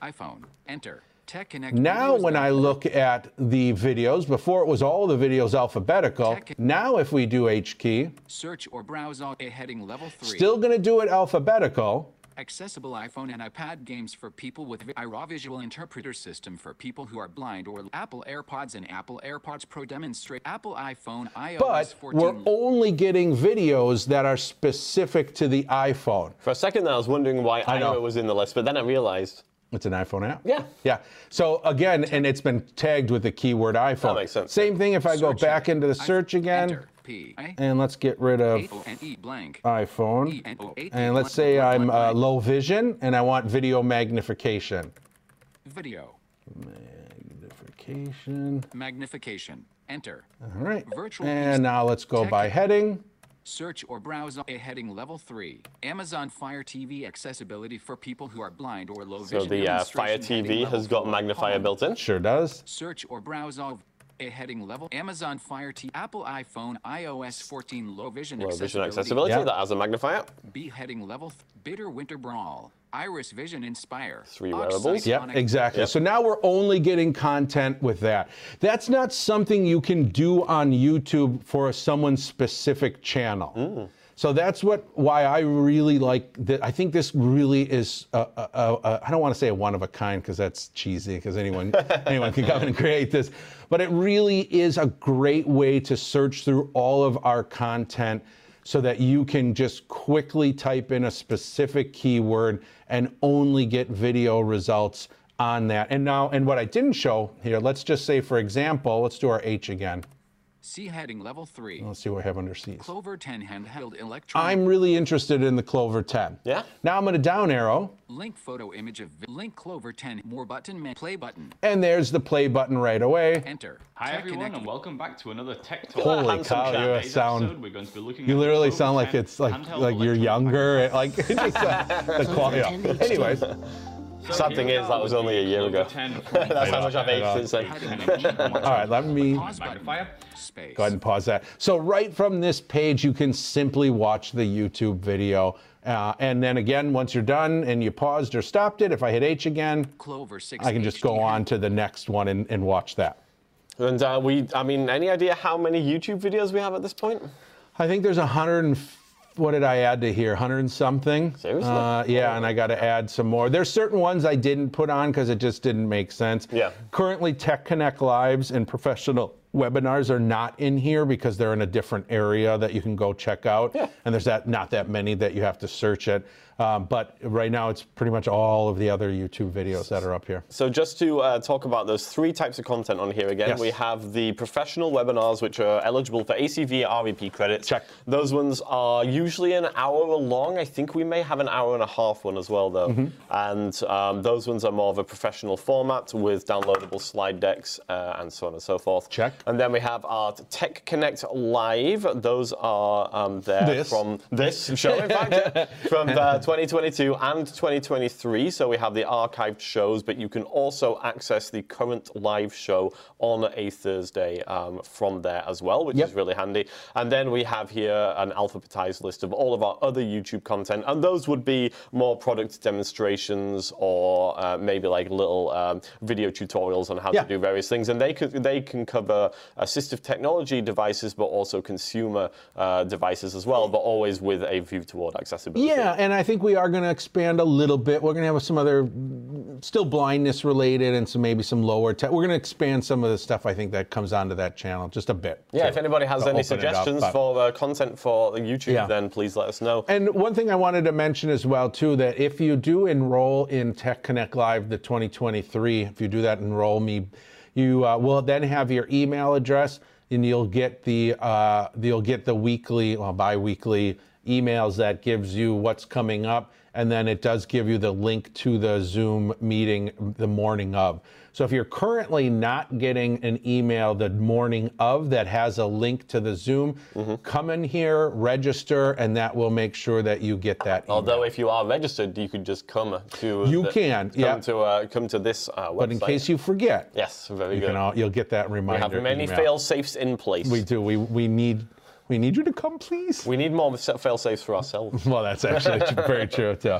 iPhone enter Tech Now, when I look at the videos, before it was all the videos alphabetical. Check. Now, if we do H key, search or browse all a heading level 3 still going to do it alphabetical. accessible iPhone and iPad games for people with vi- IRA Visual Interpreter System for people who are blind or Apple AirPods and Apple AirPods Pro demonstrate Apple iPhone iOS But 14 we're only getting videos that are specific to the iPhone. For a second, I was wondering why I know. Iowa was in the list, but then I realized It's an iPhone app. Yeah. Yeah. So again, and it's been tagged with the keyword iPhone. makes sense. Same thing if I go Search back edit. into the search again, Enter P I and let's get rid of O N blank iPhone. E N O eight And let's say I'm uh, low vision and I want video magnification. video Magnification. magnification enter All right. Virtual and now let's go by heading. Search or browse a heading level 3. Amazon Fire TV accessibility for people who are blind or low so vision. the uh, Fire TV level has got magnifier Column. built in. Sure does. Search or browse all a heading level. Amazon Fire TV, Apple iPhone, iOS 14 low vision Low vision accessibility. accessibility, Yeah. that has a magnifier. B heading level. th- Bitter Winter Brawl. Iris Vision Inspire. Three Oxide wearables. Yep, Sonic- exactly. Yep. So now we're only getting content with that. That's not something you can do on YouTube for someone's specific channel. Mm. So that's what why I really like. The, I think this really is. A, a, a, a, I don't want to say a one of a kind because that's cheesy. Because anyone anyone can come and create this, but it really is a great way to search through all of our content so that you can just quickly type in a specific keyword and only get video results on that. And now, and what I didn't show here, let's just say, for example, let's do our H again. See heading level 3. Let's see what we have under C's. Clover 10 handheld electronic. I'm really interested in the Clover 10. Yeah? Now I'm going to down arrow, Link photo image of link Clover 10. More button. Play button. and there's the play button right away. Enter. Hi Tech everyone, Connect- and welcome back to another Tech Talk. Holy cow, you sound. we're going to be looking You at literally sound like it's like like you're electronic younger. Like it's just, uh, the qual- yeah. Anyways, So Sad thing is, that was only a year ago. 10 That's how much I've aged since then. All right, let me go Pause button. Magnifier. Space. ahead and pause that. So right from this page, you can simply watch the YouTube video. Uh, and then again, once you're done and you paused or stopped it, if I hit H again, Clover 6 I can just go on to the next one and, and watch that. And uh, we, I mean, any idea how many YouTube videos we have at this point? I think there's a hundred and f- what did I add to here? Hundred and something. Seriously? Uh, yeah, and I got to add some more. There's certain ones I didn't put on because it just didn't make sense. Yeah. Currently, Tech Connect lives and professional webinars are not in here because they're in a different area that you can go check out. Yeah. And there's that not that many that you have to search it. Um, but right now, it's pretty much all of the other YouTube videos that are up here. So just to uh, talk about those three types of content on here again, Yes. we have the professional webinars, which are eligible for ACVREP credits. Check. Those ones are usually an hour long. I think we may have an hour and a half one as well, though. Mm-hmm. And um, those ones are more of a professional format with downloadable slide decks uh, and so on and so forth. Check. And then we have our Tech Connect Live. Those are um, there This. from this show, in fact, from uh, 2022 and 2023. So we have the archived shows, but you can also access the current live show on a Thursday um, from there as well, which Yep. is really handy. And then we have here an alphabetized list of all of our other YouTube content, and those would be more product demonstrations or uh, maybe like little um, video tutorials on how Yeah. to do various things. And they could they can cover assistive technology devices, but also consumer uh, devices as well, but always with a view toward accessibility. Yeah, and I think we are going to expand a little bit. We're going to have some other, still blindness related, and some maybe some lower tech. We're going to expand some of the stuff I think that comes onto that channel just a bit. Yeah, to- if anybody has any it up, suggestions for uh, content for YouTube, Yeah. then please let us know. And one thing I wanted to mention as well too that if you do enroll in Tech Connect Live the 2023, if you do that, enroll me, you uh, will then have your email address, and you'll get the uh, you'll get the weekly, well, bi-weekly emails that gives you what's coming up, and then it does give you the link to the Zoom meeting the morning of. So if you're currently not getting an email the morning of that has a link to the Zoom, Mm-hmm. come in here, register, and that will make sure that you get that email. Although if you are registered, you could just come to You the- can, come yeah. to uh, come to this uh, website. but in case you forget, yes, very you good. can all, you'll get that reminder. we have many email. fail safes in place. We do. We we need we need you to come, please. We need more fail safes for ourselves. Well, that's actually very true too.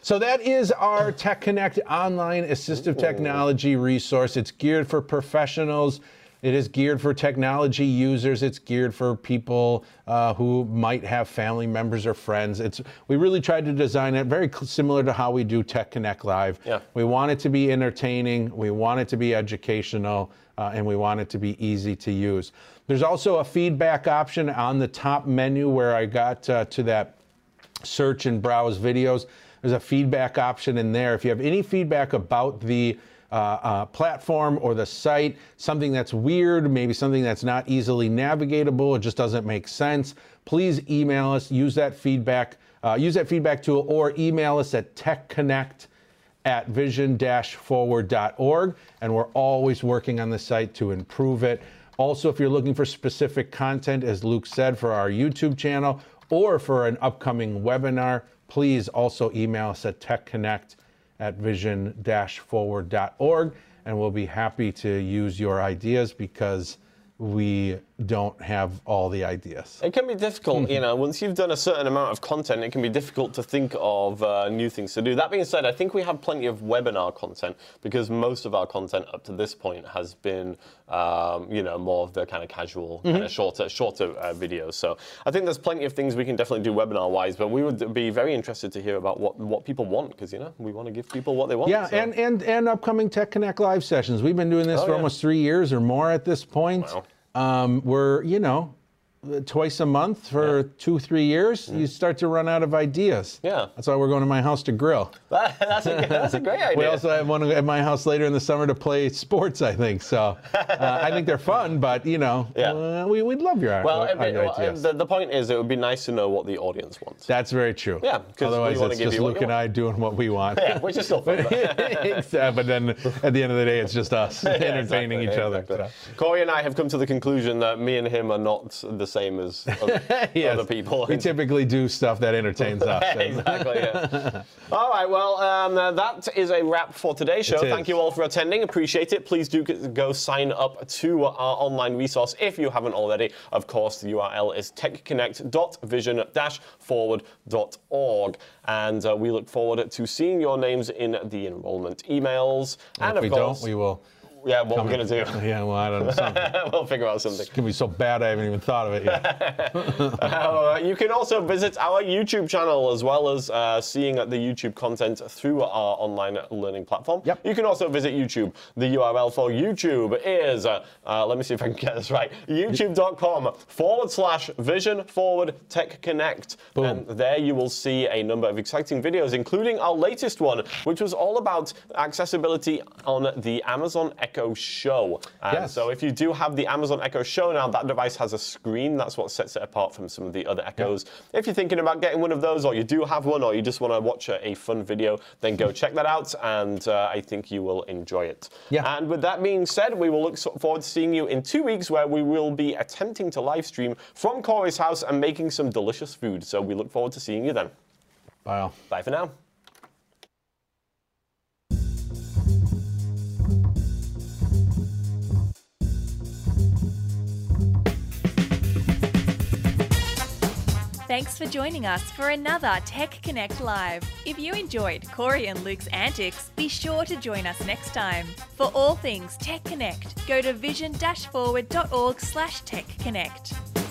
So that is our Tech Connect online assistive technology resource. It's geared for professionals. It is geared for technology users. It's geared for people uh, who might have family members or friends. It's we really tried to design it very cl- similar to how we do Tech Connect Live. Yeah. We want it to be entertaining. We want it to be educational, uh, and we want it to be easy to use. There's also a feedback option on the top menu where I got uh, to that search and browse videos. There's a feedback option in there. If you have any feedback about the uh, uh, platform or the site, something that's weird, maybe something that's not easily navigatable, it just doesn't make sense, please email us. Use that feedback. Uh, use that feedback tool or email us at techconnect at vision-forward.org and we're always working on the site to improve it. Also, if you're looking for specific content, as Luke said, for our YouTube channel or for an upcoming webinar, please also email us at techconnect at vision-forward.org and we'll be happy to use your ideas because we don't have all the ideas. It can be difficult, you know, once you've done a certain amount of content, it can be difficult to think of uh, new things to do. That being said, I think we have plenty of webinar content because most of our content up to this point has been, um, you know, more of the kind of casual, kind of shorter, shorter uh, videos. So I think there's plenty of things we can definitely do webinar-wise, but we would be very interested to hear about what, what people want because, you know, we want to give people what they want. Yeah, so- and, and and upcoming Tech Connect live sessions. We've been doing this Oh, for yeah. almost three years or more at this point. Wow. Um, we're you know twice a month for two three years. You start to run out of ideas. Yeah. that's why we're going to my house to grill. that's, a, that's a great idea. We also have one at my house later in the summer to play sports. I think so. Uh, I think they're fun, but you know, Yeah. uh, we we'd love your well, it- well, ideas. the, the point is, it would be nice to know what the audience wants. That's very true. Yeah, otherwise it's just Luke and I doing what we want. Yeah, which is still fun. but- Uh, but then at the end of the day, it's just us Yeah, entertaining exactly, each other. exactly. so. Cory and I have come to the conclusion that me and him are not the same as other, Yes. other people. We typically do stuff that entertains us. exactly. Yeah. all right. Well, um, uh, that is a wrap for today's show. Thank you all for attending. Appreciate it. Please do go sign up to our online resource if you haven't already. Of course, the URL is techconnect.vision-forward.org, and uh, we look forward to seeing your names in the enrollment emails. And, if of we course, don't, we will. Yeah, what we're gonna do. Yeah, well, I don't know. Something. we'll figure out something. It's gonna be so bad I haven't even thought of it yet. Uh, you can also visit our YouTube channel as well as uh, seeing the YouTube content through our online learning platform. Yep. You can also visit YouTube. The URL for YouTube is, uh, uh, let me see if I can get this right, youtube.com forward slash vision forward tech connect. Boom. And there you will see a number of exciting videos, including our latest one, which was all about accessibility on the Amazon Echo Show. And Yes. so if you do have the Amazon Echo Show now, that device has a screen. That's what sets it apart from some of the other Echoes. If you're thinking about getting one of those, or you do have one, or you just want to watch a, a fun video, then go check that out, and uh, I think you will enjoy it. Yeah. And with that being said, we will look forward to seeing you in two weeks, where we will be attempting to live stream from Cory's house and making some delicious food. So we look forward to seeing you then. Wow. Bye for now. Thanks for joining us for another Tech Connect Live. If you enjoyed Cory and Luke's antics, be sure to join us next time. For all things Tech Connect, go to vision-forward.org slash techconnect.